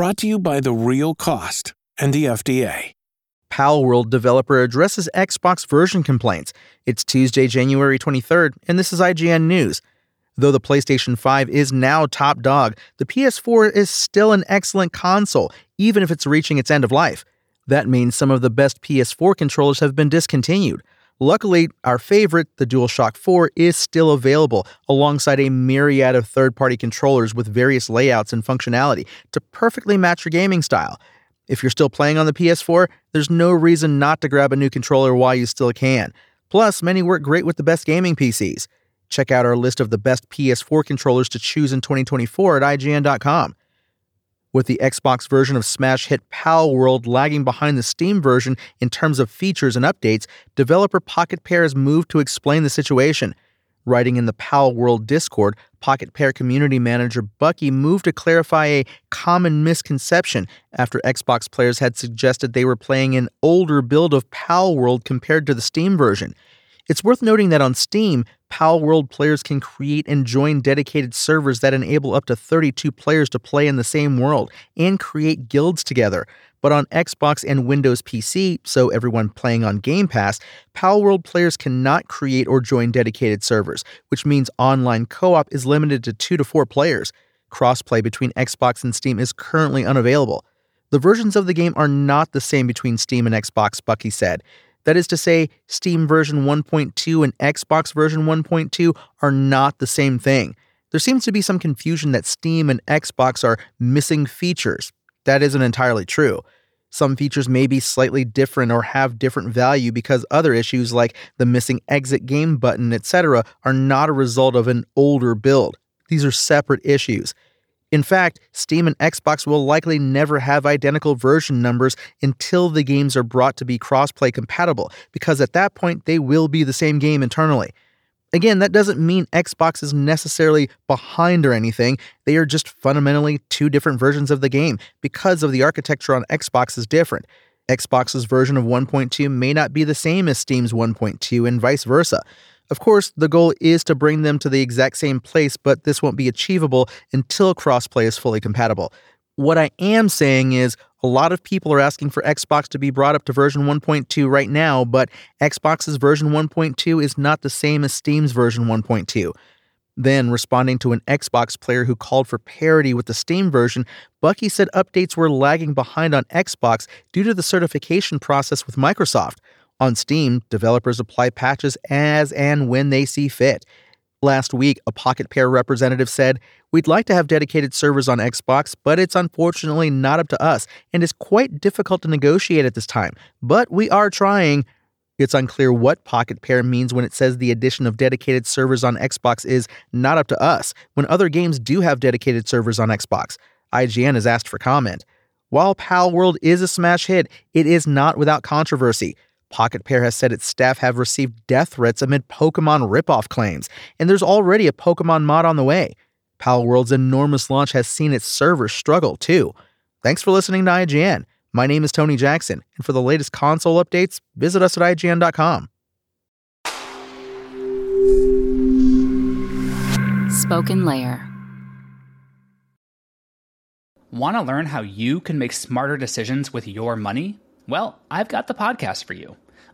Brought to you by The Real Cost and the FDA. Palworld developer addresses Xbox version complaints. It's Tuesday, January 23rd, and this is IGN News. Though the PlayStation 5 is now top dog, the PS4 is still an excellent console, even if it's reaching its end of life. That means some of the best PS4 controllers have been discontinued. Luckily, our favorite, the DualShock 4, is still available alongside a myriad of third party controllers with various layouts and functionality to perfectly match your gaming style. If you're still playing on the PS4, there's no reason not to grab a new controller while you still can. Plus, many work great with the best gaming PCs. Check out our list of the best PS4 controllers to choose in 2024 at IGN.com. With the Xbox version of smash hit Palworld lagging behind the Steam version in terms of features and updates, developer Pocket Pair has moved to explain the situation. Writing in the Palworld Discord, Pocket Pair community manager Bucky moved to clarify a common misconception after Xbox players had suggested they were playing an older build of Palworld compared to the Steam version. It's worth noting that on Steam, Palworld players can create and join dedicated servers that enable up to 32 players to play in the same world and create guilds together. But on Xbox and Windows PC, so everyone playing on Game Pass, Palworld players cannot create or join dedicated servers, which means online co op is limited to 2 to 4 players. Crossplay between Xbox and Steam is currently unavailable. The versions of the game are not the same between Steam and Xbox, Bucky said. That is to say, Steam version 1.2 and Xbox version 1.2 are not the same thing. There seems to be some confusion that Steam and Xbox are missing features, that isn't entirely true. Some features may be slightly different or have different value because other issues like the missing exit game button, etc., are not a result of an older build. These are separate issues. In fact, Steam and Xbox will likely never have identical version numbers until the games are brought to be crossplay compatible, because at that point they will be the same game internally. Again, that doesn't mean Xbox is necessarily behind or anything. They are just fundamentally two different versions of the game because of the architecture on Xbox is different. Xbox's version of 1.2 may not be the same as Steam's 1.2 and vice versa. Of course, the goal is to bring them to the exact same place, but this won't be achievable until crossplay is fully compatible. What I am saying is a lot of people are asking for Xbox to be brought up to version 1.2 right now, but Xbox's version 1.2 is not the same as Steam's version 1.2. Then, responding to an Xbox player who called for parity with the Steam version, Bucky said updates were lagging behind on Xbox due to the certification process with Microsoft. On Steam, developers apply patches as and when they see fit. Last week, a Pocket Pair representative said, We'd like to have dedicated servers on Xbox, but it's unfortunately not up to us and is quite difficult to negotiate at this time. But we are trying. It's unclear what Pocket Pair means when it says the addition of dedicated servers on Xbox is not up to us, when other games do have dedicated servers on Xbox. IGN has asked for comment. While Palworld is a smash hit, it is not without controversy. Pocket Pair has said its staff have received death threats amid Pokemon ripoff claims, and there's already a Pokemon mod on the way. Palworld's enormous launch has seen its servers struggle, too. Thanks for listening to IGN. My name is Tony Jackson, and for the latest console updates, visit us at IGN.com. SpokenLayer. Want to learn how you can make smarter decisions with your money? Well, I've got the podcast for you.